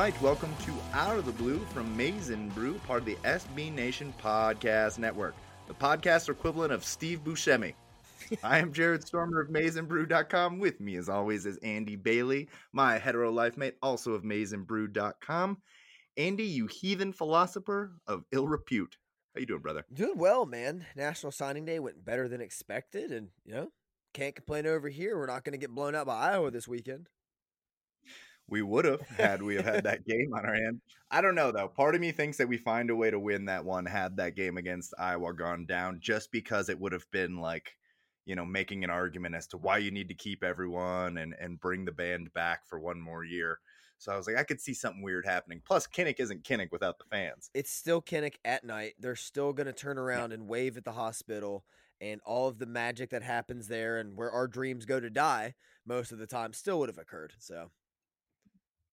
Right, welcome to Out of the Blue from and Brew, part of the SB Nation Podcast Network, the podcast equivalent of Steve Buscemi. I am Jared Stormer of MaizeandBrew.com. With me, as always, is Andy Bailey, my hetero life mate, also of MaizeandBrew.com. Andy, you heathen philosopher of ill repute. How you doing, brother? Doing well, man. National Signing Day went better than expected, and you know, can't complain over here. We're not going to get blown out by Iowa this weekend. We would have had we have had that game on our hand. I don't know though. Part of me thinks that we find a way to win that one had that game against Iowa gone down, just because it would have been like, you know, making an argument as to why you need to keep everyone and and bring the band back for one more year. So I was like, I could see something weird happening. Plus, Kinnick isn't Kinnick without the fans. It's still Kinnick at night. They're still going to turn around and wave at the hospital, and all of the magic that happens there and where our dreams go to die most of the time still would have occurred. So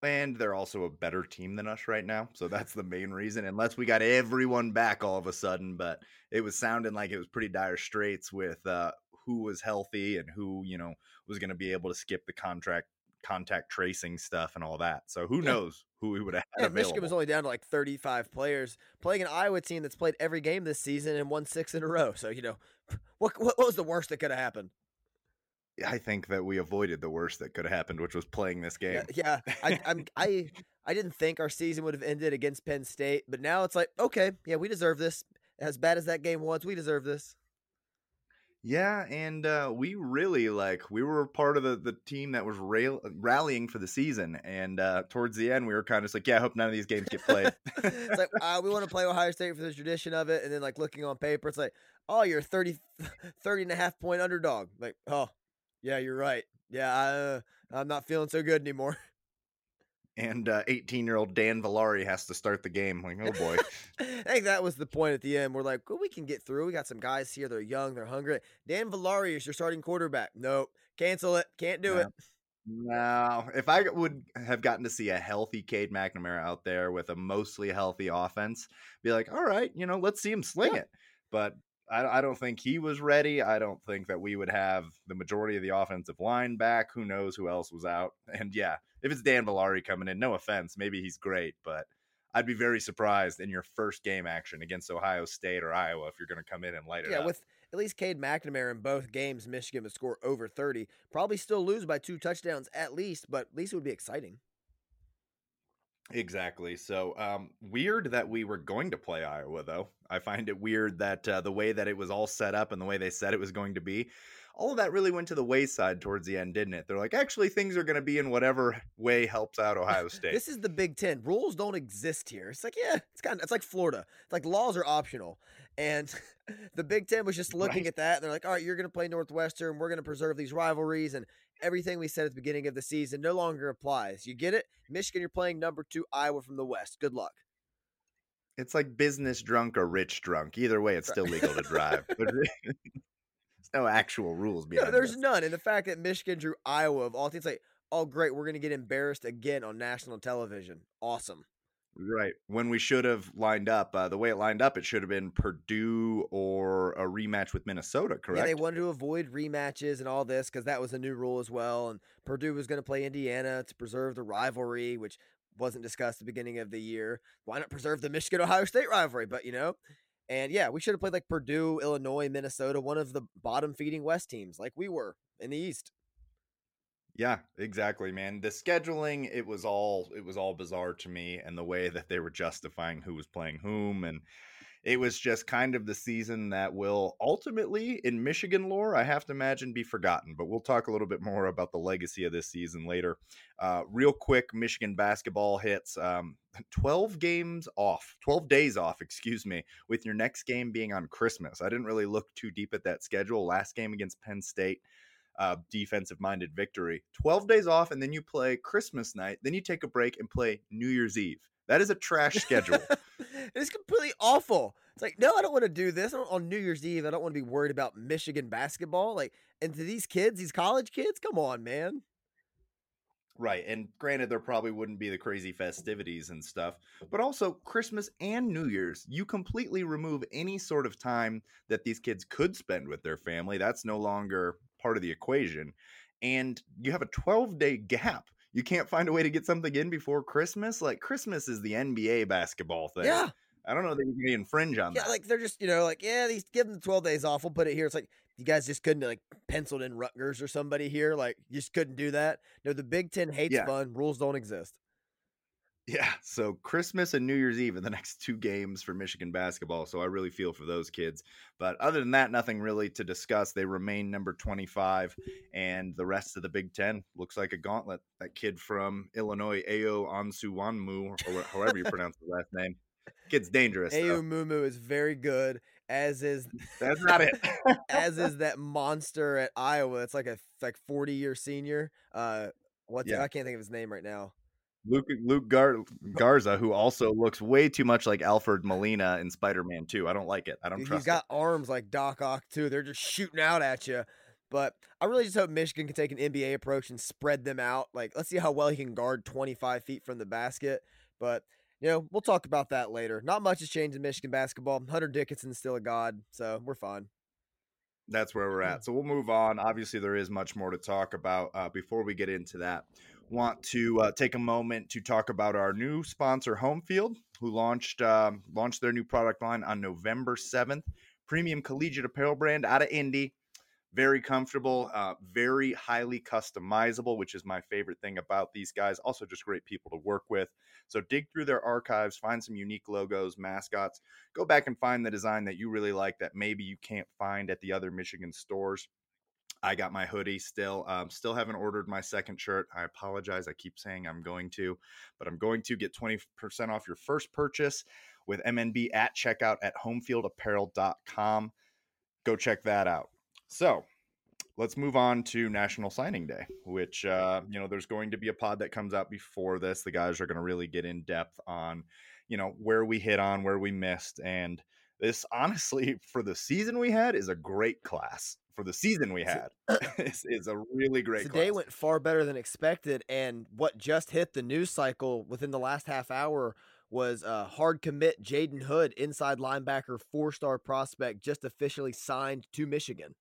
And they're also a better team than us right now. So that's the main reason. Unless we got everyone back all of a sudden. But it was sounding like it was pretty dire straits with uh, who was healthy and who, you know, was going to be able to skip the contract contact tracing stuff and all that. So who Yeah. knows who we would have had yeah, Michigan was only down to like 35 players playing an Iowa team that's played every game this season and won six in a row. So you know, what what, what was the worst that could have happened? I think that we avoided the worst that could have happened, which was playing this game. Yeah, yeah. I, I'm I I didn't think our season would have ended against Penn State, but now it's like, okay, yeah, we deserve this. As bad as that game was, we deserve this. Yeah, and uh, we really like we were part of the the team that was rail- rallying for the season, and uh, towards the end we were kind of just like, yeah, I hope none of these games get played. it's like uh, we want to play Ohio State for the tradition of it, and then like looking on paper, it's like, oh, you're a 30, 30 and a half point underdog. Like, oh, yeah, you're right. Yeah, I, uh, I'm not feeling so good anymore. and eighteen year old Dan Villari has to start the game. Like, oh boy, I think that was the point at the end. We're like, well, we can get through. We got some guys here. They're young. They're hungry. Dan Villari is your starting quarterback. Nope. Cancel it. Can't do No. it. no. If I would have gotten to see a healthy Cade McNamara out there with a mostly healthy offense, be like, all right, you know, let's see him sling Yeah. it. But I, I don't think he was ready. I don't think that we would have the majority of the offensive line back. Who knows who else was out? And yeah, if it's Dan Villari coming in, no offense, maybe he's great, but I'd be very surprised in your first game action against Ohio State or Iowa if you're going to come in and light it Yeah, up. with at least Cade McNamara in both games, Michigan would score over 30. Probably still lose by two touchdowns at least, but at least it would be exciting. Exactly. So um, weird that we were going to play Iowa, though. I find it weird that uh, the way that it was all set up and the way they said it was going to be, all of that really went to the wayside towards the end, didn't it? They're like, actually, things are going to be in whatever way helps out Ohio State. This is the Big Ten. Rules don't exist here. It's like, yeah, it's kind of, it's like Florida. It's like laws are optional. And the Big Ten was just looking Right. at that. And they're like, all right, you're going to play Northwestern. We're going to preserve these rivalries. And everything we said at the beginning of the season no longer applies. You get it? Michigan, you're playing number two, Iowa from the West. Good luck. it's like business drunk or rich drunk. Either way, it's still legal to drive. There's no actual rules No, there's this. none. And the fact that Michigan drew Iowa of all teams, like, oh, great, we're going to get embarrassed again on national television. Awesome. Right. When we should have lined up, uh, the way it lined up, it should have been Purdue or a rematch with Minnesota, correct? Yeah, they wanted to avoid rematches and all this because that was a new rule as well. And Purdue was going to play Indiana to preserve the rivalry, which wasn't discussed at the beginning of the year. Why not preserve the Michigan Ohio State rivalry? But you know, and yeah, we should have played like Purdue, Illinois, Minnesota, one of the bottom feeding West teams, like we were in the East. Yeah, exactly, man. The scheduling, it was all it was all bizarre to me and the way that they were justifying who was playing whom and it was just kind of the season that will ultimately in Michigan lore, I have to imagine be forgotten, but we'll talk a little bit more about the legacy of this season later. Uh, real quick, Michigan basketball hits um, 12 games off, 12 days off, excuse me, with your next game being on Christmas. I didn't really look too deep at that schedule. Last game against Penn State, uh, defensive minded victory. 12 days off, and then you play Christmas night. Then you take a break and play New Year's Eve. That is a trash schedule. it's completely awful. It's like, no, I don't want to do this I don't- on New Year's Eve. I don't want to be worried about Michigan basketball. Like, and to these kids, these college kids, come on, man. Right. And granted, there probably wouldn't be the crazy festivities and stuff, but also Christmas and New Year's, you completely remove any sort of time that these kids could spend with their family. That's no longer part of the equation. And you have a 12 day gap. You can't find a way to get something in before Christmas. Like, Christmas is the NBA basketball thing. Yeah. I don't know that you can infringe on Yeah, that. like they're just, you know, like, yeah, these give them 12 days off. We'll put it here. It's like, you guys just couldn't like penciled in Rutgers or somebody here. Like, you just couldn't do that. No, the Big Ten hates Yeah. fun. Rules don't exist. Yeah, so Christmas and New Year's Eve are the next two games for Michigan basketball. So I really feel for those kids. But other than that, nothing really to discuss. They remain number 25, and the rest of the Big Ten looks like a gauntlet. That kid from Illinois, Ao Ansuwanmu, or however you pronounce the last name, kid's dangerous. Though. Mumu is very good, as is That's not it. as is that monster at Iowa. It's like a like 40 year senior. Uh, what's Yeah. I can't think of his name right now. Luke Luke Gar- Garza, who also looks way too much like Alfred Molina in Spider Man 2. I don't like it. I don't He's trust He's got arms like Doc Ock too. They're just shooting out at you. But I really just hope Michigan can take an NBA approach and spread them out. Like, let's see how well he can guard 25 feet from the basket. But you know, we'll talk about that later. Not much has changed in Michigan basketball. Hunter Dickinson's still a god, so we're fine. that's where we're at. So we'll move on. Obviously, there is much more to talk about. Uh, before we get into that, want to uh, take a moment to talk about our new sponsor, Homefield, who launched um, launched their new product line on November seventh. Premium collegiate apparel brand out of Indy. Very comfortable, uh, very highly customizable, which is my favorite thing about these guys. Also, just great people to work with. So, dig through their archives, find some unique logos, mascots, go back and find the design that you really like that maybe you can't find at the other Michigan stores. I got my hoodie still. Um, still haven't ordered my second shirt. I apologize. I keep saying I'm going to, but I'm going to get 20% off your first purchase with MNB at checkout at homefieldapparel.com. Go check that out. So let's move on to National Signing Day, which, uh, you know, there's going to be a pod that comes out before this. The guys are going to really get in depth on, you know, where we hit on, where we missed. And this, honestly, for the season we had, is a great class. For the season we had, is, is a really great Today class. went far better than expected, and what just hit the news cycle within the last half hour was uh, hard commit Jaden Hood, inside linebacker, four star prospect, just officially signed to Michigan.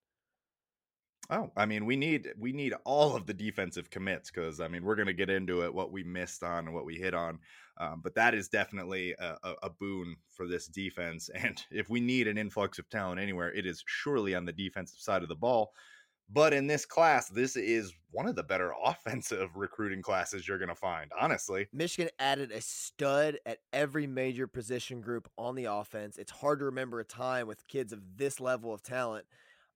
Oh, I mean, we need we need all of the defensive commits because I mean we're going to get into it what we missed on and what we hit on, um, but that is definitely a, a, a boon for this defense. And if we need an influx of talent anywhere, it is surely on the defensive side of the ball. But in this class, this is one of the better offensive recruiting classes you're going to find, honestly. Michigan added a stud at every major position group on the offense. It's hard to remember a time with kids of this level of talent.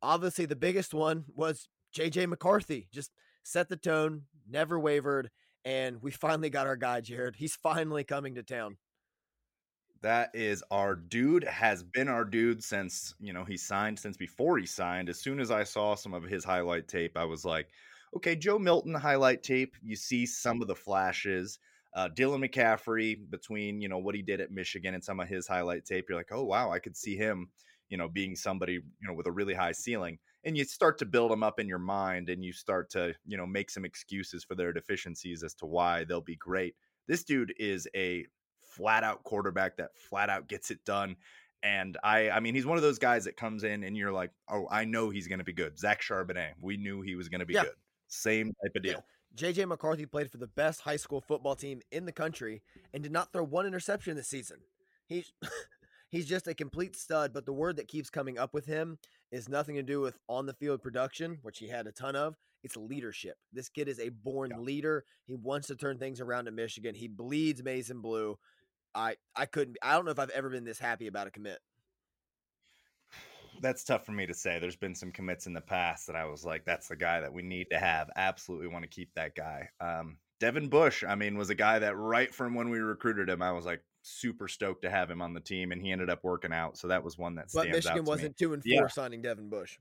Obviously, the biggest one was JJ McCarthy. Just set the tone, never wavered, and we finally got our guy, Jared. He's finally coming to town. That is our dude, has been our dude since, you know, he signed, since before he signed. As soon as I saw some of his highlight tape, I was like, okay, Joe Milton highlight tape, you see some of the flashes. Uh, Dylan McCaffrey, between, you know, what he did at Michigan and some of his highlight tape, you're like, oh, wow, I could see him, you know, being somebody, you know, with a really high ceiling. And you start to build them up in your mind and you start to, you know, make some excuses for their deficiencies as to why they'll be great. This dude is a flat out quarterback that flat out gets it done. And I, I mean, he's one of those guys that comes in and you're like, oh, I know he's going to be good. Zach Charbonnet, we knew he was going to be Yeah. good. Same type of deal. JJ McCarthy played for the best high school football team in the country and did not throw one interception this season. He's he's just a complete stud, but the word that keeps coming up with him is nothing to do with on the field production, which he had a ton of. It's leadership. This kid is a born leader. He wants to turn things around at Michigan. He bleeds maize and blue. I I couldn't I don't know if I've ever been this happy about a commit. That's tough for me to say. There's been some commits in the past that I was like, that's the guy that we need to have. Absolutely want to keep that guy. Um, Devin Bush, I mean, was a guy that right from when we recruited him, I was like super stoked to have him on the team, and he ended up working out. So that was one that But stands Michigan out to me. wasn't two and four Yeah. signing Devin Bush.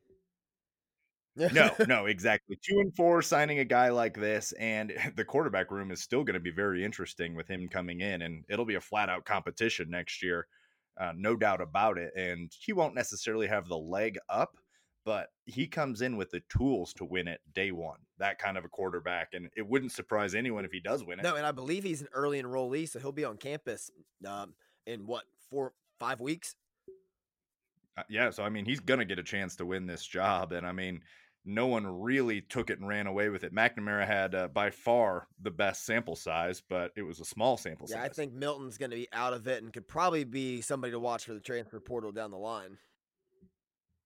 no, no, exactly. Two and four signing a guy like this, and the quarterback room is still going to be very interesting with him coming in, and it'll be a flat out competition next year, uh, no doubt about it. And he won't necessarily have the leg up, but he comes in with the tools to win it day one. That kind of a quarterback, and it wouldn't surprise anyone if he does win it. No, and I believe he's an early enrollee, so he'll be on campus um, in what four, five weeks. Uh, yeah, so I mean, he's going to get a chance to win this job, and I mean. No one really took it and ran away with it. McNamara had uh, by far the best sample size, but it was a small sample Yeah, size. I think Milton's going to be out of it and could probably be somebody to watch for the transfer portal down the line.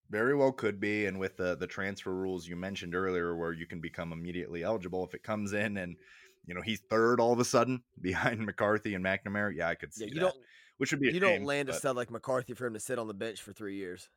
Very well could be, and with the the transfer rules you mentioned earlier, where you can become immediately eligible if it comes in, and you know he's third all of a sudden behind McCarthy and McNamara. Yeah, I could see Yeah, you that. don't Which would be you shame, don't land a but stud like McCarthy for him to sit on the bench for three years.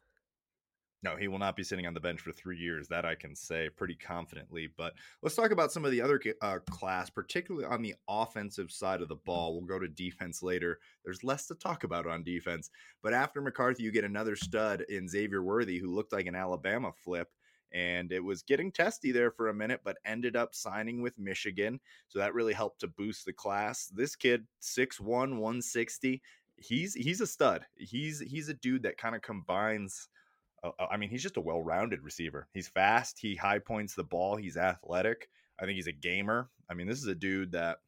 No, he will not be sitting on the bench for three years. That I can say pretty confidently. But let's talk about some of the other uh, class, particularly on the offensive side of the ball. We'll go to defense later. There's less to talk about on defense. But after McCarthy, you get another stud in Xavier Worthy, who looked like an Alabama flip. And it was getting testy there for a minute, but ended up signing with Michigan. So that really helped to boost the class. This kid, 6'1, 160. He's he's a stud. He's he's a dude that kind of combines I mean, he's just a well-rounded receiver. He's fast. He high points the ball. He's athletic. I think he's a gamer. I mean, this is a dude that,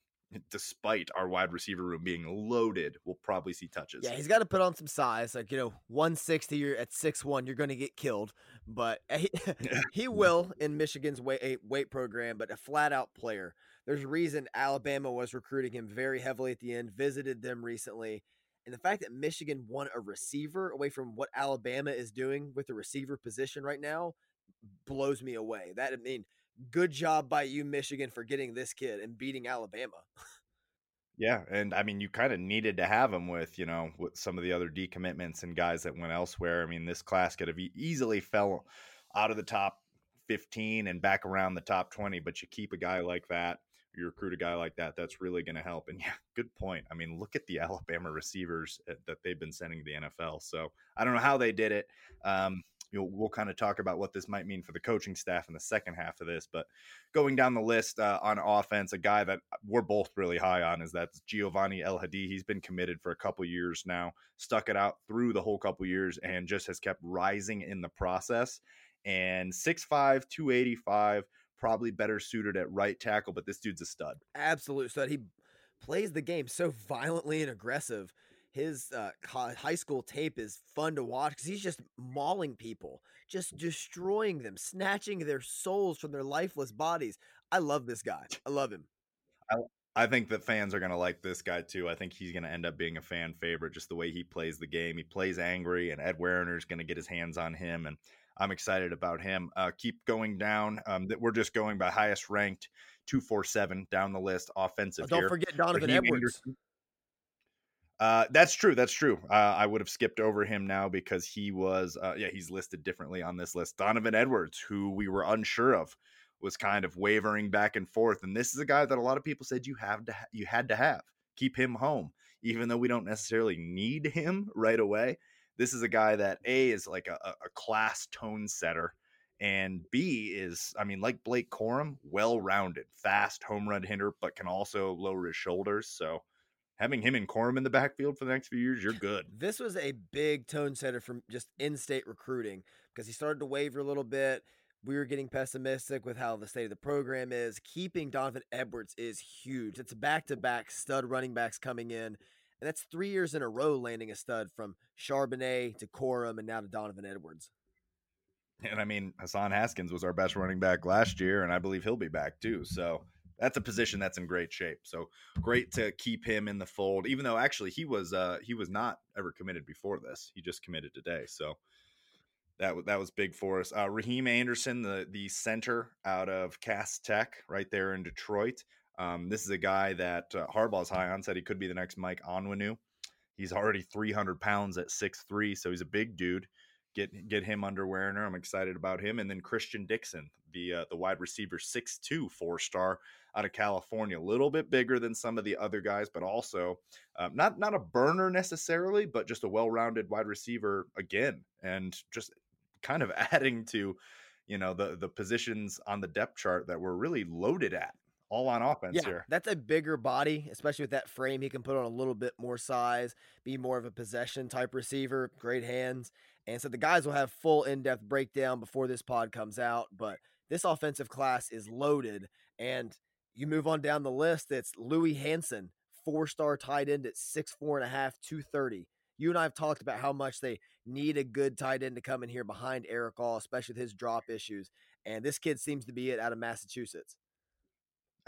despite our wide receiver room being loaded, will probably see touches. Yeah, he's got to put on some size. Like, you know, 160, you're at 6'1, you're going to get killed. But he, he will in Michigan's weight, eh, weight program, but a flat out player. There's a reason Alabama was recruiting him very heavily at the end, visited them recently. And the fact that Michigan won a receiver away from what Alabama is doing with the receiver position right now blows me away. That, I mean, good job by you, Michigan, for getting this kid and beating Alabama. Yeah, and I mean, you kind of needed to have him with, you know, with some of the other decommitments and guys that went elsewhere. I mean, this class could have easily fell out of the top 15 and back around the top 20, but you keep a guy like that, you recruit a guy like that, that's really going to help. And yeah, good point. I mean, look at the Alabama receivers that that they've been sending to the NFL. So I don't know how they did it. Um, you know, we'll kind of talk about what this might mean for the coaching staff in the second half of this. But going down the list uh, on offense, a guy that we're both really high on is that's Giovanni El Hadi. He's been committed for a couple years now, stuck it out through the whole couple years, and just has kept rising in the process. And 6'5, 285, probably better suited at right tackle, but this dude's a stud. absolute stud. He plays the game so violently and aggressive. His uh, high school tape is fun to watch because he's just mauling people, just destroying them, snatching their souls from their lifeless bodies. I love this guy. I love him. I think that fans are going to like this guy too. I think he's going to end up being a fan favorite, just the way he plays the game. He plays angry, and Ed Warinner is going to get his hands on him. And I'm excited about him. Uh, keep going down. Um, that we're just going by highest ranked, two four seven down the list. Offensive. Oh, don't here. forget Donovan Raheem Edwards. Anderson. Uh, that's true. That's true. Uh, I would have skipped over him now because he was, uh, yeah, he's listed differently on this list. Donovan Edwards, who we were unsure of, was kind of wavering back and forth, and this is a guy that a lot of people said you have to, ha- you had to have keep him home, even though we don't necessarily need him right away. This is a guy that a is like a, a class tone setter, and B is, I mean, like Blake Corum, well rounded, fast home run hitter, but can also lower his shoulders. So having him and Corum in the backfield for the next few years, you're good. This was a big tone setter from just in-state recruiting because he started to waver a little bit. We were getting pessimistic with how the state of the program is. Keeping Donovan Edwards is huge. It's back-to-back stud running backs coming in, and that's three years in a row landing a stud from Charbonnet to Corum and now to Donovan Edwards. And I mean, Hassan Haskins was our best running back last year, and I believe he'll be back too. So that's a position that's in great shape. So great to keep him in the fold, even though actually he was uh he was not ever committed before this. He just committed today. So that was that was big for us. Uh, Raheem Anderson, the the center out of Cass Tech, right there in Detroit. Um, this is a guy that uh, Harbaugh's high on. Said he could be the next Mike Onwenu. He's already 300 pounds at 6'3", so he's a big dude. Get get him under Warinner. I'm excited about him. And then Christian Dixon, the uh, the wide receiver, 6'2", four star out of California. A little bit bigger than some of the other guys, but also um, not not a burner necessarily, but just a well rounded wide receiver again, and just kind of adding to you know the the positions on the depth chart that we're really loaded at all on offense Yeah, here. that's a bigger body, especially with that frame. He can put on a little bit more size, be more of a possession type receiver, great hands. And so the guys will have full in depth breakdown before this pod comes out. But this offensive class is loaded. And you move on down the list, it's Louis Hansen, four star tight end at six four and a half, 230. You and I have talked about how much they need a good tight end to come in here behind Erick All, especially with his drop issues. And this kid seems to be it out of Massachusetts.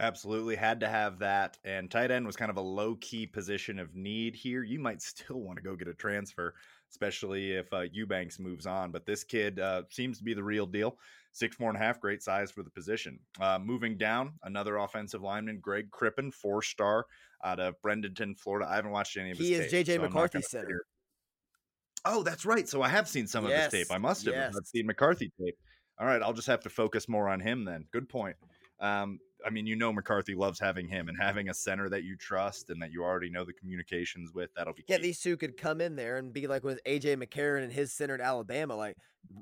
Absolutely had to have that. And tight end was kind of a low key position of need here. You might still want to go get a transfer, especially if uh, Eubanks moves on. But this kid uh, seems to be the real deal. Six, four and a half, great size for the position. Uh, moving down, another offensive lineman, Greg Crippen, four star out of Bradenton, Florida. I haven't watched any of his He is tape, JJ so McCarthy center. Oh, that's right. So I have seen some of his tape. I must have. yes. I've seen McCarthy tape. All right, I'll just have to focus more on him then. Good point. Um, I mean, you know, McCarthy loves having him and having a center that you trust and that you already know the communications with. That'll be Yeah, key. these two could come in there and be like with AJ McCarron and his center at Alabama, like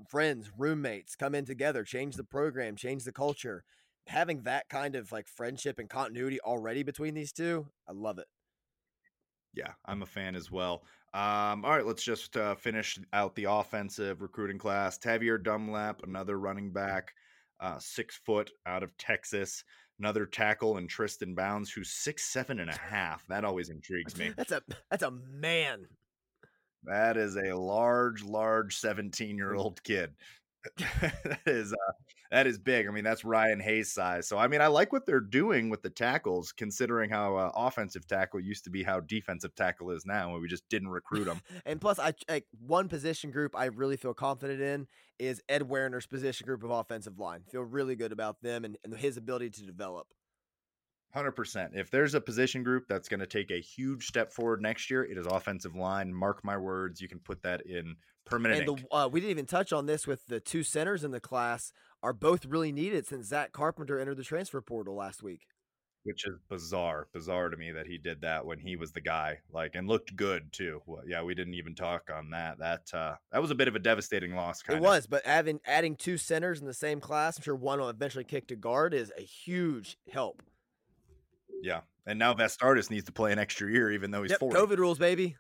friends, roommates, come in together, change the program, change the culture. Having that kind of like friendship and continuity already between these two, I love it. Yeah, I'm a fan as well. Um, all right, let's just uh, finish out the offensive recruiting class. TaVierre Dunlap, another running back, uh, six foot out of Texas. Another tackle and Tristan Bounds, who's six seven and a half. That always intrigues me. That's a that's a man. That is a large, large 17 year old kid. that is uh, that is big. I mean, that's Ryan Hayes size. So I mean, I like what they're doing with the tackles, considering how uh, offensive tackle used to be how defensive tackle is now, and we just didn't recruit them. And plus, I like one position group I really feel confident in is Ed Warinner's position group of offensive line. Feel really good about them and, and his ability to develop. Hundred percent. If there's a position group that's going to take a huge step forward next year, it is offensive line. Mark my words. You can put that in permanent. And the, uh, we didn't even touch on this with the two centers in the class are both really needed since Zach Carpenter entered the transfer portal last week. which is bizarre, bizarre to me that he did that when he was the guy, like, and looked good too. Well, yeah, we didn't even talk on that. That uh, that was a bit of a devastating loss. Kind It was, but having adding two centers in the same class, I'm sure one will eventually kick to guard, is a huge help. yeah. And now Vastardis needs to play an extra year, even though he's Yep, 40. COVID rules, baby.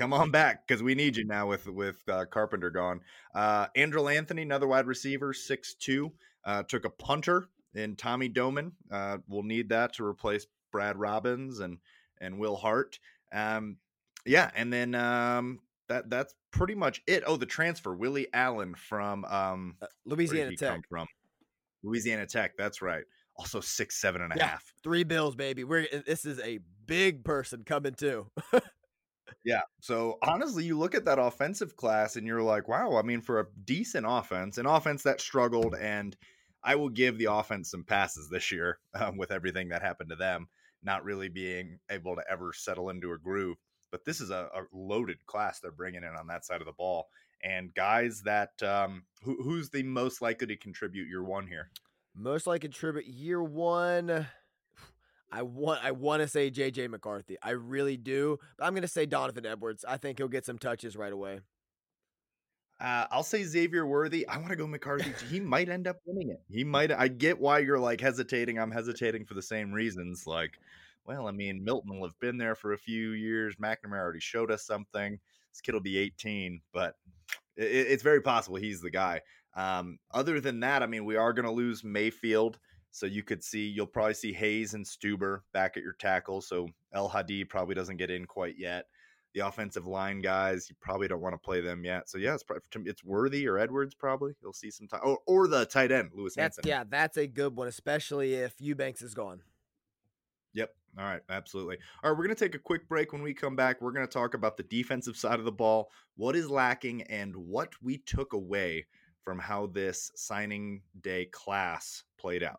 Come on back because we need you now with with uh, Carpenter gone. Uh, Andrew Anthony, another wide receiver, six two, uh, took a punter in Tommy Doman. Uh, we'll need that to replace Brad Robbins and and Will Hart. Um, yeah, and then um, that that's pretty much it. Oh, the transfer, Willie Allen from um, Uh, Louisiana Tech. from? Louisiana Tech. That's right. Also six seven and a half. Yeah. Three bills, baby. We're this is a big person coming too. Yeah. So honestly, you look at that offensive class and you're like, wow, I mean, for a decent offense, an offense that struggled, and I will give the offense some passes this year um, with everything that happened to them, not really being able to ever settle into a groove. But this is a, a loaded class they're bringing in on that side of the ball. And guys that, um, who, who's the most likely to contribute year one here? Most likely contribute year one. I want I want to say JJ McCarthy. I really do. But I'm going to say Donovan Edwards. I think he'll get some touches right away. Uh, I'll say Xavier Worthy. I want to go McCarthy. he might end up winning it. He might. I get why you're like hesitating. I'm hesitating for the same reasons. Like, well, I mean, Milton will have been there for a few years. McNamara already showed us something. This kid will be 18, but it, it's very possible he's the guy. Um, other than that, I mean, we are going to lose Mayfield. So you could see, you'll probably see Hayes and Stueber back at your tackle. So El Hadi probably doesn't get in quite yet. The offensive line guys, you probably don't want to play them yet. So yeah, it's probably, it's Worthy or Edwards probably. You'll see some time, or, or the tight end Louis That's Hansen. yeah, that's a good one, especially if Eubanks is gone. Yep. All right. Absolutely. All right. We're going to take a quick break. When we come back, we're going to talk about the defensive side of the ball, what is lacking, and what we took away from how this signing day class played out.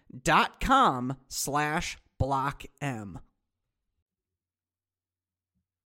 dot com slash block M.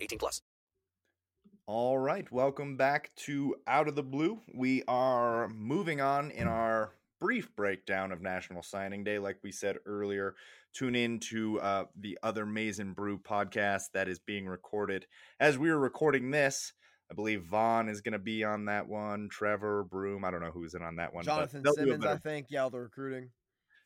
18 plus. All right, welcome back to Out of the Blue. We are moving on in our brief breakdown of National Signing Day. Like we said earlier, tune in to uh, the other Maize and Brew podcast that is being recorded as we are recording this. I believe Vaughn is going to be on that one. Trevor Broom, I don't know who's in on that one. but Jonathan they'll do a Simmons, I think. Yeah, all the recruiting.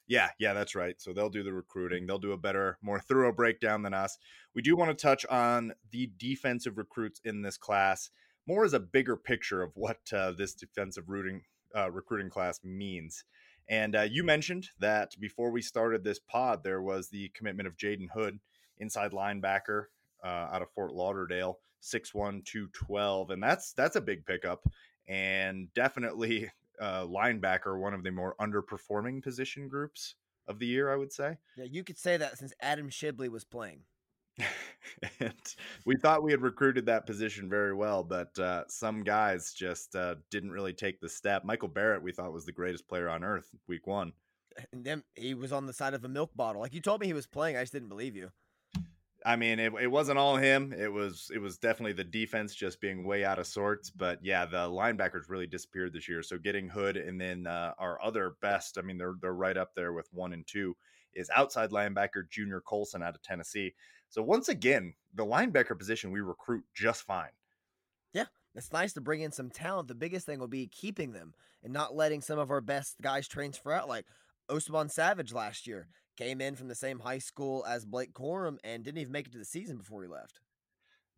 Yeah, yeah, that's right. So they'll do the recruiting. They'll do a better, more thorough breakdown than us. We do want to touch on the defensive recruits in this class, more as a bigger picture of what uh, this defensive rooting, uh, recruiting class means. And uh, you mentioned that before we started this pod, there was the commitment of Jaden Hood, inside linebacker uh, out of Fort Lauderdale, 6'1", 212. and that's that's a big pickup, and definitely uh, linebacker, one of the more underperforming position groups of the year, I would say. Yeah, you could say that since Adam Shibley was playing. and we thought we had recruited that position very well, but uh, some guys just uh, didn't really take the step. Michael Barrett, we thought was the greatest player on earth week one. And then he was on the side of a milk bottle. Like you told me he was playing, I just didn't believe you. I mean, it, it wasn't all him. It was it was definitely the defense just being way out of sorts. But yeah, the linebackers really disappeared this year. So getting Hood and then uh, our other best, I mean, they're they're right up there with one and two, is outside linebacker Junior Colson out of Tennessee. So once again, the linebacker position we recruit just fine. Yeah, it's nice to bring in some talent. The biggest thing will be keeping them and not letting some of our best guys transfer out. Like Osman Savage last year came in from the same high school as Blake Corum and didn't even make it to the season before he left.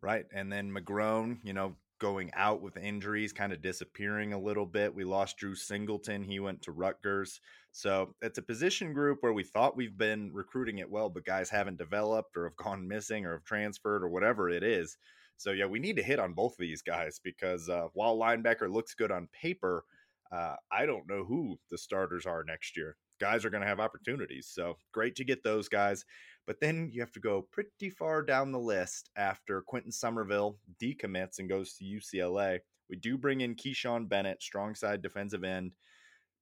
Right. And then McGrone, you know, going out with injuries, kind of disappearing a little bit. We lost Drew Singleton. He went to Rutgers. So it's a position group where we thought we've been recruiting it well, but guys haven't developed or have gone missing or have transferred or whatever it is. So yeah, we need to hit on both of these guys because uh, while linebacker looks good on paper, uh, I don't know who the starters are next year. Guys are going to have opportunities, so great to get those guys. But then you have to go pretty far down the list after Quentin Somerville decommits and goes to UCLA. We do bring in Keyshawn Bennett, strong side defensive end.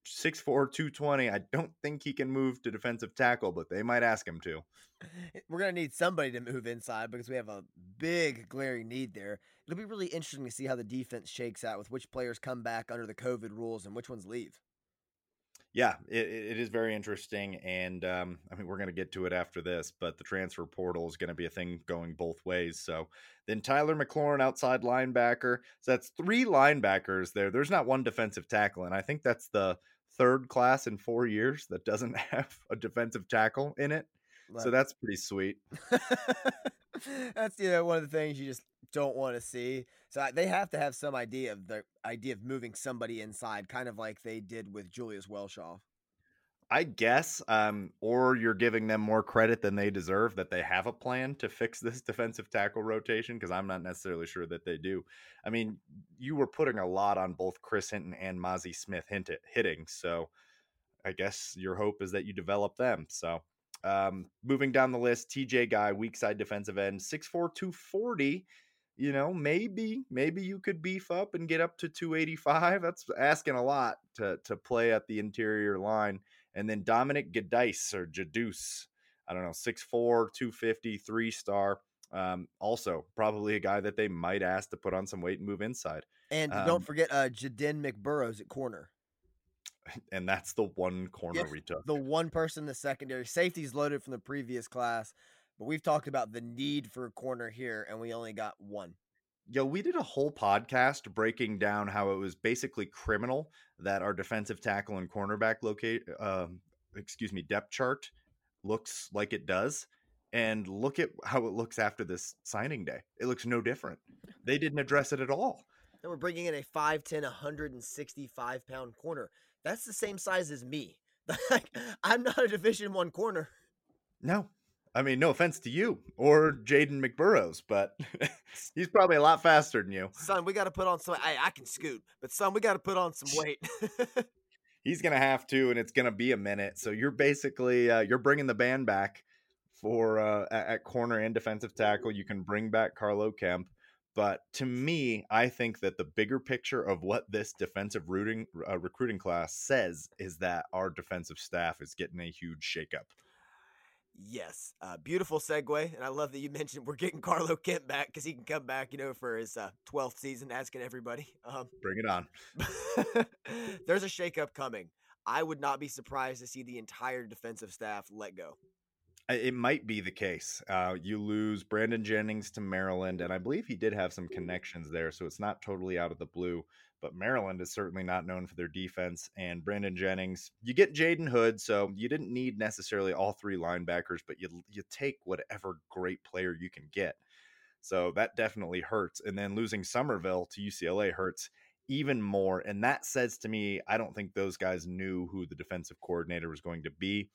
6'4, 220. I don't think he can move to defensive tackle, but they might ask him to. We're going to need somebody to move inside because we have a big glaring need there. It'll be really interesting to see how the defense shakes out with which players come back under the COVID rules and which ones leave. Yeah, it, it is very interesting. And um, I mean, we're going to get to it after this, but the transfer portal is going to be a thing going both ways. So then Tyler McLaurin, outside linebacker. So that's three linebackers there. There's not one defensive tackle. And I think that's the third class in four years that doesn't have a defensive tackle in it. So that's pretty sweet. that's you know one of the things you just don't want to see. So they have to have some idea of the idea of moving somebody inside, kind of like they did with Julius Welschof. I guess, um, or you're giving them more credit than they deserve that they have a plan to fix this defensive tackle rotation because I'm not necessarily sure that they do. I mean, you were putting a lot on both Chris Hinton and Mazi Smith hint- hitting, so I guess your hope is that you develop them. So, um, moving down the list, TJ Guy, weak side defensive end, 6'4, 240 you know, maybe maybe you could beef up and get up to 285. That's asking a lot to to play at the interior line. And then Dominic Gadice or Jaduce, I don't know, 6'4, 250, three star. Um, also, probably a guy that they might ask to put on some weight and move inside. And um, don't forget uh, Jaden McBurrows at corner. And that's the one corner Yeah, we took. The one person in the secondary. Safety's loaded from the previous class, but we've talked about the need for a corner here, and we only got one. Yo, we did a whole podcast breaking down how it was basically criminal that our defensive tackle and cornerback locate, um, excuse me, depth chart looks like it does. And look at how it looks after this signing day. It looks no different. They didn't address it at all. And we're bringing in a 5'10, 165 pound corner. That's the same size as me. Like, I'm not a Division One corner. No, I mean, no offense to you or Jaden McBurrows, but he's probably a lot faster than you. Son, we got to put on some. I, I can scoot, but son, we got to put on some weight. He's gonna have to, and it's gonna be a minute. So you're basically uh, you're bringing the band back for uh, at, at corner and defensive tackle. You can bring back Carlo Kemp, but to me, I think that the bigger picture of what this defensive rooting, uh, recruiting class says is that our defensive staff is getting a huge shakeup. yes, uh, beautiful segue, and I love that you mentioned we're getting Carlo Kemp back because he can come back, you know, for his uh, 12th season, asking everybody. Um, Bring it on. there's a shakeup coming. I would not be surprised to see the entire defensive staff let go. It might be the case. Uh, you lose Brandon Jennings to Maryland, and I believe he did have some connections there, so it's not totally out of the blue. But Maryland is certainly not known for their defense. And Brandon Jennings, you get Jaden Hood, so you didn't need necessarily all three linebackers, but you you take whatever great player you can get. So that definitely hurts. And then losing Somerville to UCLA hurts even more. And that says to me, I don't think those guys knew who the defensive coordinator was going to be.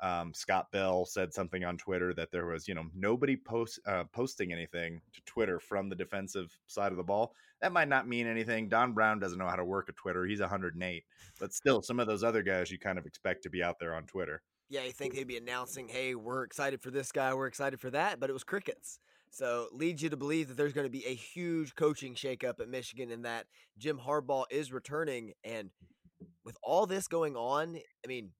Um, Scott Bell said something on Twitter that there was, you know, nobody post uh, posting anything to Twitter from the defensive side of the ball. That might not mean anything. Don Brown doesn't know how to work a Twitter. He's 108, but still, some of those other guys you kind of expect to be out there on Twitter. Yeah, you think they'd be announcing, "Hey, we're excited for this guy, we're excited for that," but it was crickets. So leads you to believe that there's going to be a huge coaching shakeup at Michigan, and that Jim Harbaugh is returning. And with all this going on, I mean,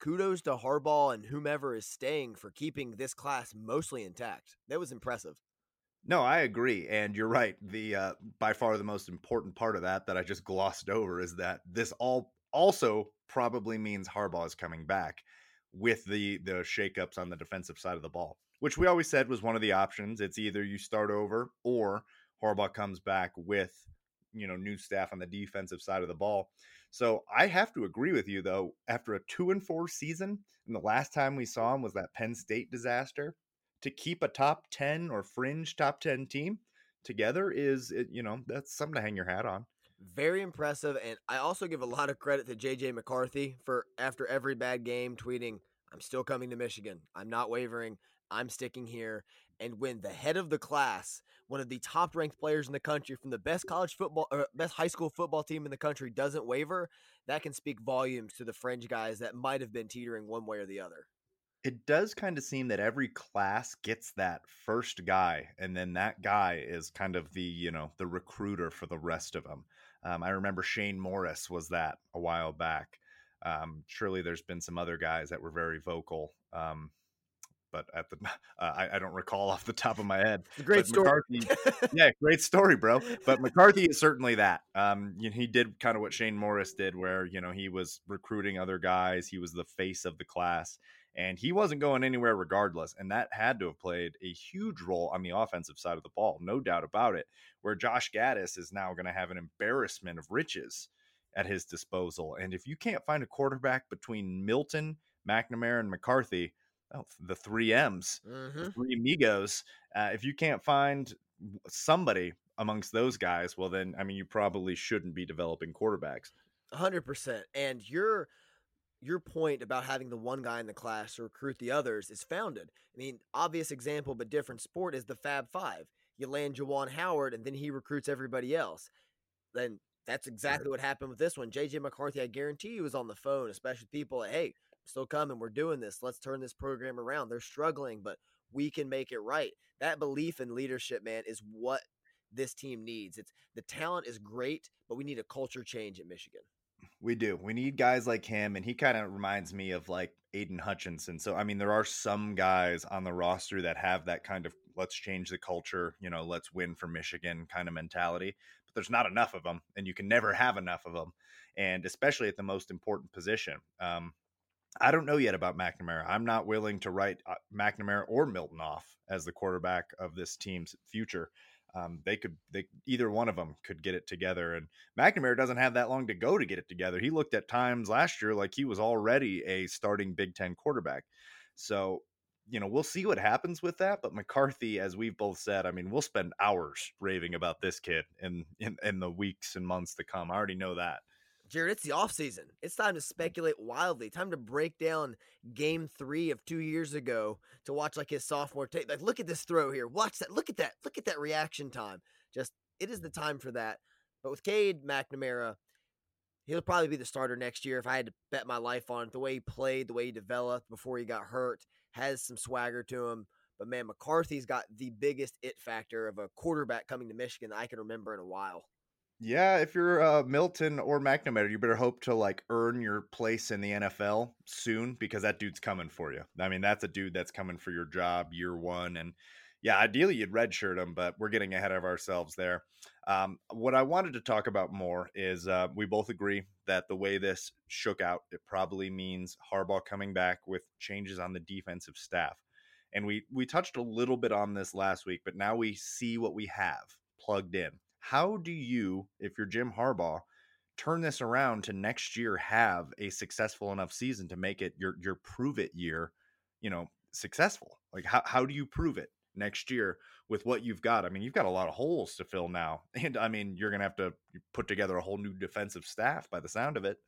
kudos to Harbaugh and whomever is staying for keeping this class mostly intact. That was impressive. No, I agree, and you're right. The uh, by far the most important part of that that I just glossed over is that this all also probably means Harbaugh is coming back with the the shakeups on the defensive side of the ball, which we always said was one of the options. It's either you start over or Harbaugh comes back with you know new staff on the defensive side of the ball. So I have to agree with you though. After a two and four season, and the last time we saw him was that Penn State disaster to keep a top 10 or fringe top 10 team together is you know that's something to hang your hat on Very impressive. And I also give a lot of credit to JJ McCarthy for after every bad game tweeting, I'm still coming to Michigan. I'm not wavering. I'm sticking here. And when the head of the class, one of the top ranked players in the country from the best college football or best high school football team in the country doesn't waver, that can speak volumes to the fringe guys that might have been teetering one way or the other. It does kind of seem that every class gets that first guy, and then that guy is kind of the you know the recruiter for the rest of them. Um, I remember Shane Morris was that a while back. Um, surely there's been some other guys that were very vocal. Um, but at the uh, I, I, don't recall off the top of my head. Great story. yeah, great story, bro. But McCarthy is certainly that. Um, you know, he did kind of what Shane Morris did, where you know he was recruiting other guys. He was the face of the class, and he wasn't going anywhere regardless. And that had to have played a huge role on the offensive side of the ball, no doubt about it. Where Josh Gattis is now going to have an embarrassment of riches at his disposal, and if you can't find a quarterback between Milton, McNamara, and McCarthy oh, the three M's, mm-hmm. the three amigos. Uh, if you can't find somebody amongst those guys, well, then I mean, you probably shouldn't be developing quarterbacks. hundred percent. And your your point about having the one guy in the class to recruit the others is founded. I mean, obvious example, but different sport is the Fab Five. You land Juwan Howard, and then he recruits everybody else. Then that's exactly what happened with this one. JJ McCarthy, I guarantee you, was on the phone, especially people. Like, hey, still coming. We're doing this. Let's turn this program around. They're struggling, but we can make it right. That belief in leadership, man, is what this team needs. It's the talent is great, but we need a culture change at Michigan. We do. We need guys like him, and he kind of reminds me of like Aidan Hutchinson. So, I mean, there are some guys on the roster that have that kind of let's change the culture, you know, let's win for Michigan kind of mentality, but there's not enough of them, and you can never have enough of them. And especially at the most important position. Um, I don't know yet about McNamara. I'm not willing to write uh, McNamara or Milton off as the quarterback of this team's future. Um, they could, they either one of them could get it together. And McNamara doesn't have that long to go to get it together. He looked at times last year like he was already a starting Big Ten quarterback. So, you know, we'll see what happens with that. But McCarthy, as we've both said, I mean, we'll spend hours raving about this kid in in, in the weeks and months to come. I already know that. Jared, it's the off season. It's time to speculate wildly. Time to break down game three of two years ago to watch like his sophomore tape. Like, look at this throw here. Watch that. Look at that. Look at that reaction time. Just it is the time for that. But with Cade McNamara, he'll probably be the starter next year if I had to bet my life on it. The way he played, the way he developed before he got hurt, has some swagger to him. But man, McCarthy's got the biggest it factor of a quarterback coming to Michigan that I can remember in a while. Yeah, if you're uh, Milton or McNamara, you better hope to like earn your place in the NFL soon because that dude's coming for you. I mean, that's a dude that's coming for your job year one, and yeah, ideally you'd redshirt him, but we're getting ahead of ourselves there. Um, what I wanted to talk about more is uh, we both agree that the way this shook out, it probably means Harbaugh coming back with changes on the defensive staff, and we we touched a little bit on this last week, but now we see what we have plugged in how do you, if you're Jim Harbaugh, turn this around to next year have a successful enough season to make it your your prove it year, you know, successful? Like how how do you prove it next year with what you've got? I mean, you've got a lot of holes to fill now. And I mean, you're going to have to put together a whole new defensive staff by the sound of it.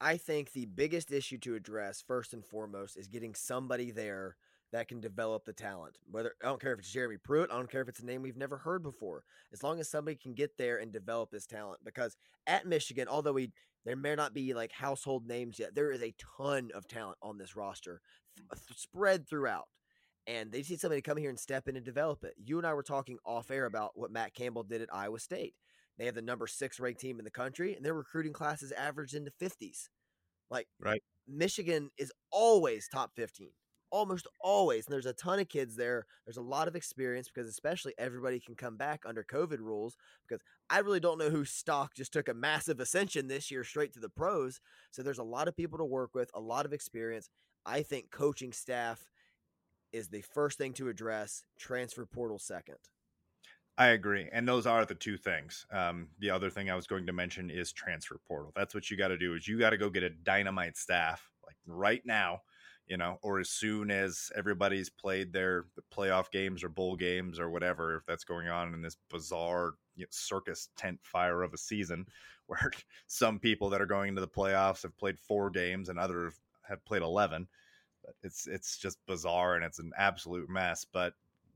I think the biggest issue to address first and foremost is getting somebody there that can develop the talent. Whether I don't care if it's Jeremy Pruitt, I don't care if it's a name we've never heard before. As long as somebody can get there and develop this talent, because at Michigan, although we there may not be like household names yet, there is a ton of talent on this roster, th- mm. spread throughout. And they see somebody to come here and step in and develop it. You and I were talking off air about what Matt Campbell did at Iowa State. They have the number six ranked team in the country, and their recruiting classes averaged in the fifties. Like right, Michigan is always top fifteen almost always. And there's a ton of kids there. There's a lot of experience because especially everybody can come back under COVID rules. Because I really don't know who stock just took a massive ascension this year straight to the pros. So there's a lot of people to work with, a lot of experience. I think coaching staff is the first thing to address. Transfer portal second. I agree. And those are the two things. Um, the other thing I was going to mention is transfer portal. That's what you got to do is you got to go get a dynamite staff like right now you know, or as soon as everybody's played their playoff games or bowl games or whatever, if that's going on in this bizarre you know, circus tent fire of a season, where some people that are going into the playoffs have played four games and others have played 11. But it's it's just bizarre and it's an absolute mess. But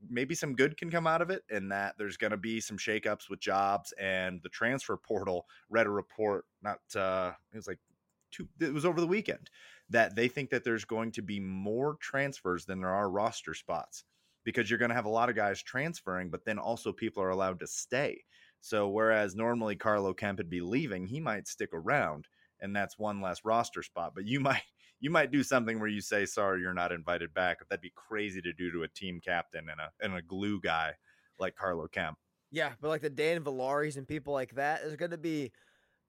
maybe some good can come out of it in that there's going to be some shakeups with jobs and the transfer portal read a report not uh it was like two it was over the weekend that they think that there's going to be more transfers than there are roster spots because you're going to have a lot of guys transferring but then also people are allowed to stay so whereas normally Carlo Kemp would be leaving he might stick around and that's one less roster spot but you might you might do something where you say, "Sorry, you're not invited back." That'd be crazy to do to a team captain and a and a glue guy like Carlo Kemp. Yeah, but like the Dan Villaris and people like that, there's going to be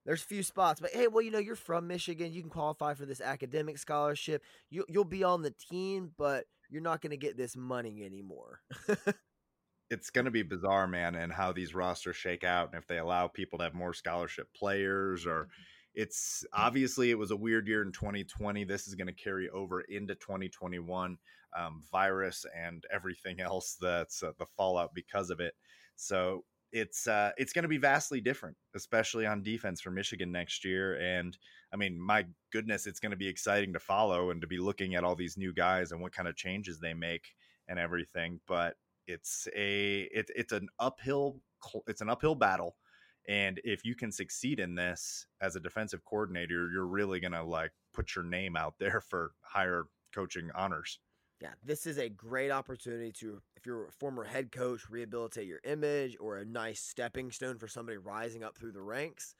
there's a few spots. But hey, well, you know, you're from Michigan, you can qualify for this academic scholarship. You you'll be on the team, but you're not going to get this money anymore. it's going to be bizarre, man, and how these rosters shake out, and if they allow people to have more scholarship players or it's obviously it was a weird year in 2020 this is going to carry over into 2021 um, virus and everything else that's uh, the fallout because of it so it's uh, it's going to be vastly different especially on defense for michigan next year and i mean my goodness it's going to be exciting to follow and to be looking at all these new guys and what kind of changes they make and everything but it's a it, it's an uphill it's an uphill battle and if you can succeed in this as a defensive coordinator, you're really going to like put your name out there for higher coaching honors. Yeah, this is a great opportunity to, if you're a former head coach, rehabilitate your image or a nice stepping stone for somebody rising up through the ranks.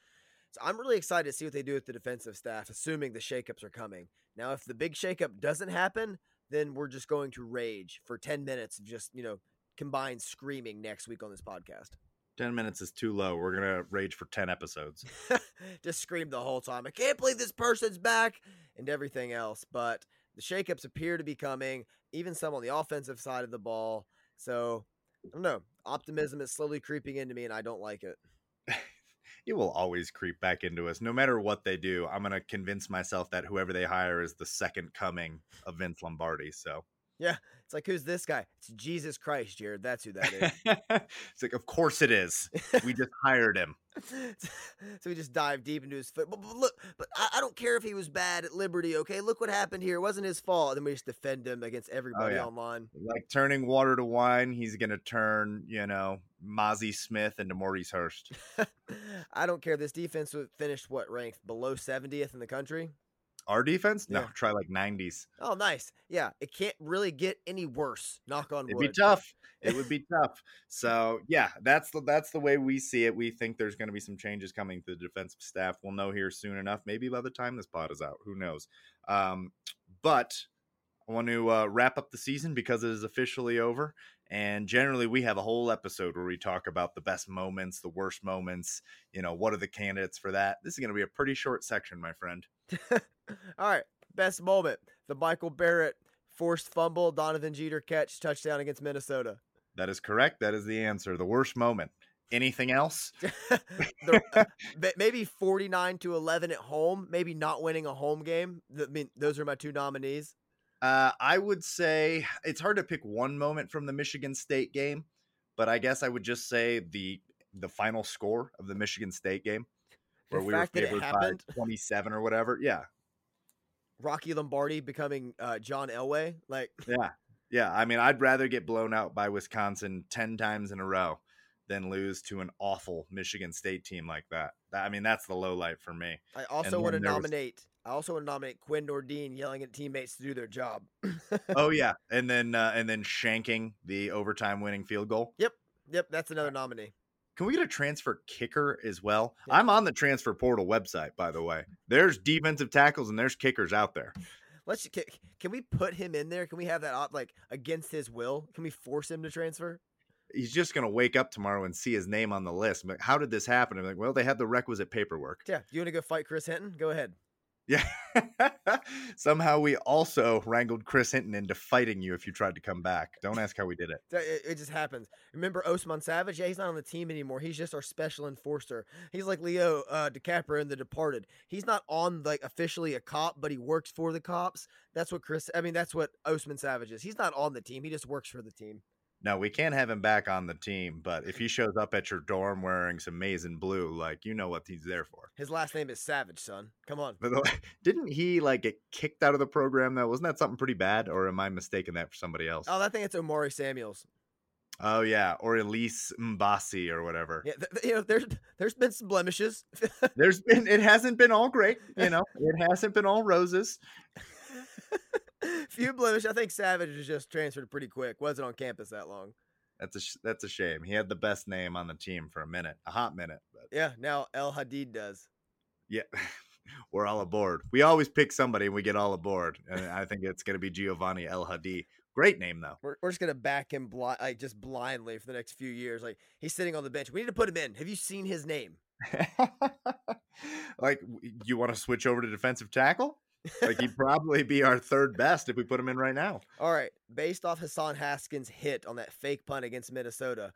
So I'm really excited to see what they do with the defensive staff, assuming the shakeups are coming. Now, if the big shakeup doesn't happen, then we're just going to rage for 10 minutes of just, you know, combined screaming next week on this podcast. 10 minutes is too low. We're going to rage for 10 episodes. Just scream the whole time. I can't believe this person's back and everything else. But the shakeups appear to be coming, even some on the offensive side of the ball. So, I don't know. Optimism is slowly creeping into me, and I don't like it. it will always creep back into us. No matter what they do, I'm going to convince myself that whoever they hire is the second coming of Vince Lombardi. So, yeah, it's like who's this guy? It's Jesus Christ, Jared. That's who that is. it's like, of course it is. We just hired him. so we just dive deep into his foot. But, but look, but I, I, don't care if he was bad at Liberty. Okay, look what happened here. It wasn't his fault. And then we just defend him against oh, everybody oh, yeah. online. Like turning water to wine, he's gonna turn, you know, Mazi Smith into Maurice Hurst. I don't care. This defense finished what ranked below 70th in the country. Our defense? No, yeah. try like 90s. Oh, nice. Yeah, it can't really get any worse. Knock on It'd wood. It'd be tough. it would be tough. So yeah, that's the that's the way we see it. We think there's going to be some changes coming to the defensive staff. We'll know here soon enough. Maybe by the time this pod is out, who knows? Um, but I want to uh, wrap up the season because it is officially over. And generally, we have a whole episode where we talk about the best moments, the worst moments. You know, what are the candidates for that? This is going to be a pretty short section, my friend. All right, best moment: the Michael Barrett forced fumble, Donovan Jeter catch, touchdown against Minnesota. That is correct. That is the answer. The worst moment. Anything else? the, maybe 49 to 11 at home, maybe not winning a home game. I mean, those are my two nominees. Uh, I would say it's hard to pick one moment from the Michigan State game, but I guess I would just say the the final score of the Michigan State game where the we were favored by 27 or whatever. Yeah. Rocky Lombardi becoming uh, John Elway. Like, yeah. Yeah. I mean, I'd rather get blown out by Wisconsin 10 times in a row than lose to an awful Michigan State team like that. I mean, that's the low light for me. I also want to nominate. Was... I also want to nominate Quinn Nordin yelling at teammates to do their job. oh yeah, and then uh, and then shanking the overtime winning field goal. Yep, yep, that's another nominee. Can we get a transfer kicker as well? Yeah. I'm on the transfer portal website, by the way. There's defensive tackles and there's kickers out there. Let's can, can we put him in there? Can we have that op like against his will? Can we force him to transfer? He's just gonna wake up tomorrow and see his name on the list. Like, how did this happen? I'm like, well, they had the requisite paperwork. Yeah, you want to go fight Chris Hinton? Go ahead. Yeah. Somehow we also wrangled Chris Hinton into fighting you if you tried to come back. Don't ask how we did it. It, it just happens. Remember Osman Savage? Yeah, he's not on the team anymore. He's just our special enforcer. He's like Leo uh, DiCaprio in The Departed. He's not on like officially a cop, but he works for the cops. That's what Chris. I mean, that's what Osman Savage is. He's not on the team. He just works for the team. No, we can't have him back on the team, but if he shows up at your dorm wearing some maize and blue, like you know what he's there for. His last name is Savage, son. Come on. Didn't he like get kicked out of the program though? Wasn't that something pretty bad, or am I mistaking that for somebody else? Oh, I think it's Omari Samuels. Oh yeah, or Elise Mbasi or whatever. Yeah, th- you know, there's there's been some blemishes. There's been it hasn't been all great, you know. It hasn't been all roses. Few blemishes. I think Savage is just transferred pretty quick. Wasn't on campus that long. That's a sh- that's a shame. He had the best name on the team for a minute, a hot minute, but Yeah, now El-Hadi does. yeah, we're all aboard. We always pick somebody and we get all aboard, and I think it's going to be Giovanni El-Hadi. Great name though. We're, we're just gonna back him blind, like just blindly for the next few years. Like he's sitting on the bench. We need to put him in. Have you seen his name? like, you want to switch over to defensive tackle? Like, he'd probably be our third best if we put him in right now. All right, based off Hassan Haskins' hit on that fake punt against Minnesota,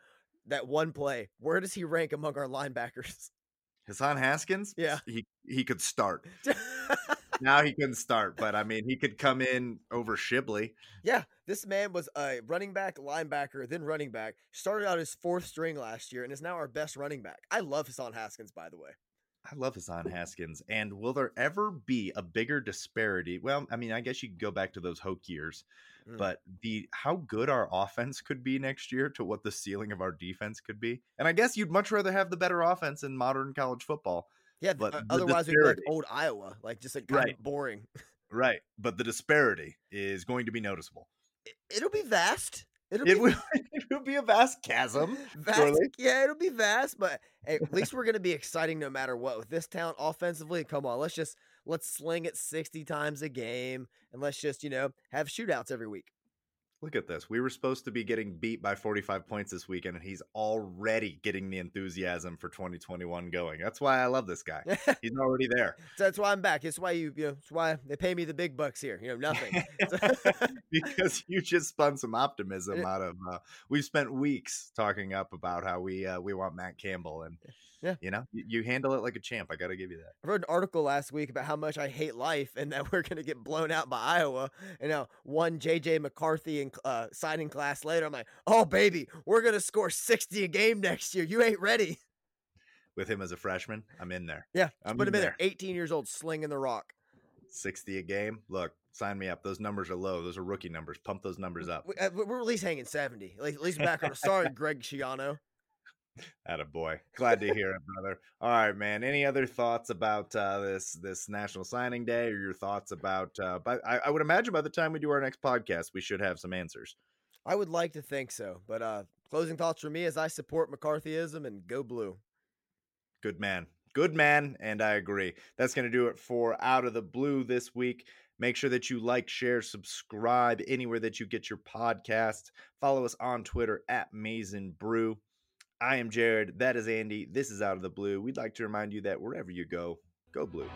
that one play, where does he rank among our linebackers? Hassan Haskins, Yeah. he he could start. now he couldn't start, but I mean, he could come in over Shibley. yeah, this man was a running back, linebacker, then running back. Started out as fourth string last year and is now our best running back. I love Hassan Haskins, by the way. I love Hassan Haskins. And will there ever be a bigger disparity? Well, I mean, I guess you could go back to those Hoke years, Mm. but the how good our offense could be next year to what the ceiling of our defense could be. And I guess you'd much rather have the better offense in modern college football. Yeah, But uh, the otherwise we'd be like old Iowa, like just like kind Right. of boring. Right. But the disparity is going to be noticeable. It'll be vast. It'll It be will, it will be a vast chasm. vast. surely. Yeah, it'll be vast, but hey, at least we're gonna be exciting no matter what. With this town offensively, come on, let's just let's sling it sixty times a game, and let's just you know have shootouts every week. Look at this. We were supposed to be getting beat by 45 points this weekend, and he's already getting the enthusiasm for 2021 going. That's why I love this guy. He's already there. So that's why I'm back. It's why you, you know, it's why they pay me the big bucks here. You know, nothing. because you just spun some optimism out of. Uh, we've spent weeks talking up about how we uh, we want Matt Campbell, and Yeah. you know you, you handle it like a champ. I got to give you that. I wrote an article last week about how much I hate life and that we're going to get blown out by Iowa. And now one JJ McCarthy in uh, signing class later, I'm like, oh baby, we're going to score 60 a game next year. You ain't ready. With him as a freshman, I'm in there. Yeah, I'm put him in there. 18 years old, slinging the rock. 60 a game. Look, sign me up. Those numbers are low. Those are rookie numbers. Pump those numbers up. We- We're at least hanging 70. At least, at least back on. Sorry, Greg Schiano. Atta boy. Glad to hear it, brother. All right, man. Any other thoughts about uh, this this National Signing Day, or your thoughts about? Uh, but I, I would imagine by the time we do our next podcast, we should have some answers. I would like to think so. But uh, closing thoughts for me is I support McCarthyism and go blue. Good man. Good man. And I agree. That's going to do it for Out of the Blue this week. Make sure that you like, share, subscribe anywhere that you get your podcast. Follow us on Twitter at Maize n Brew. I am Jared. That is Andy. This is Out of the Blue. We'd like to remind you that wherever you go, go blue.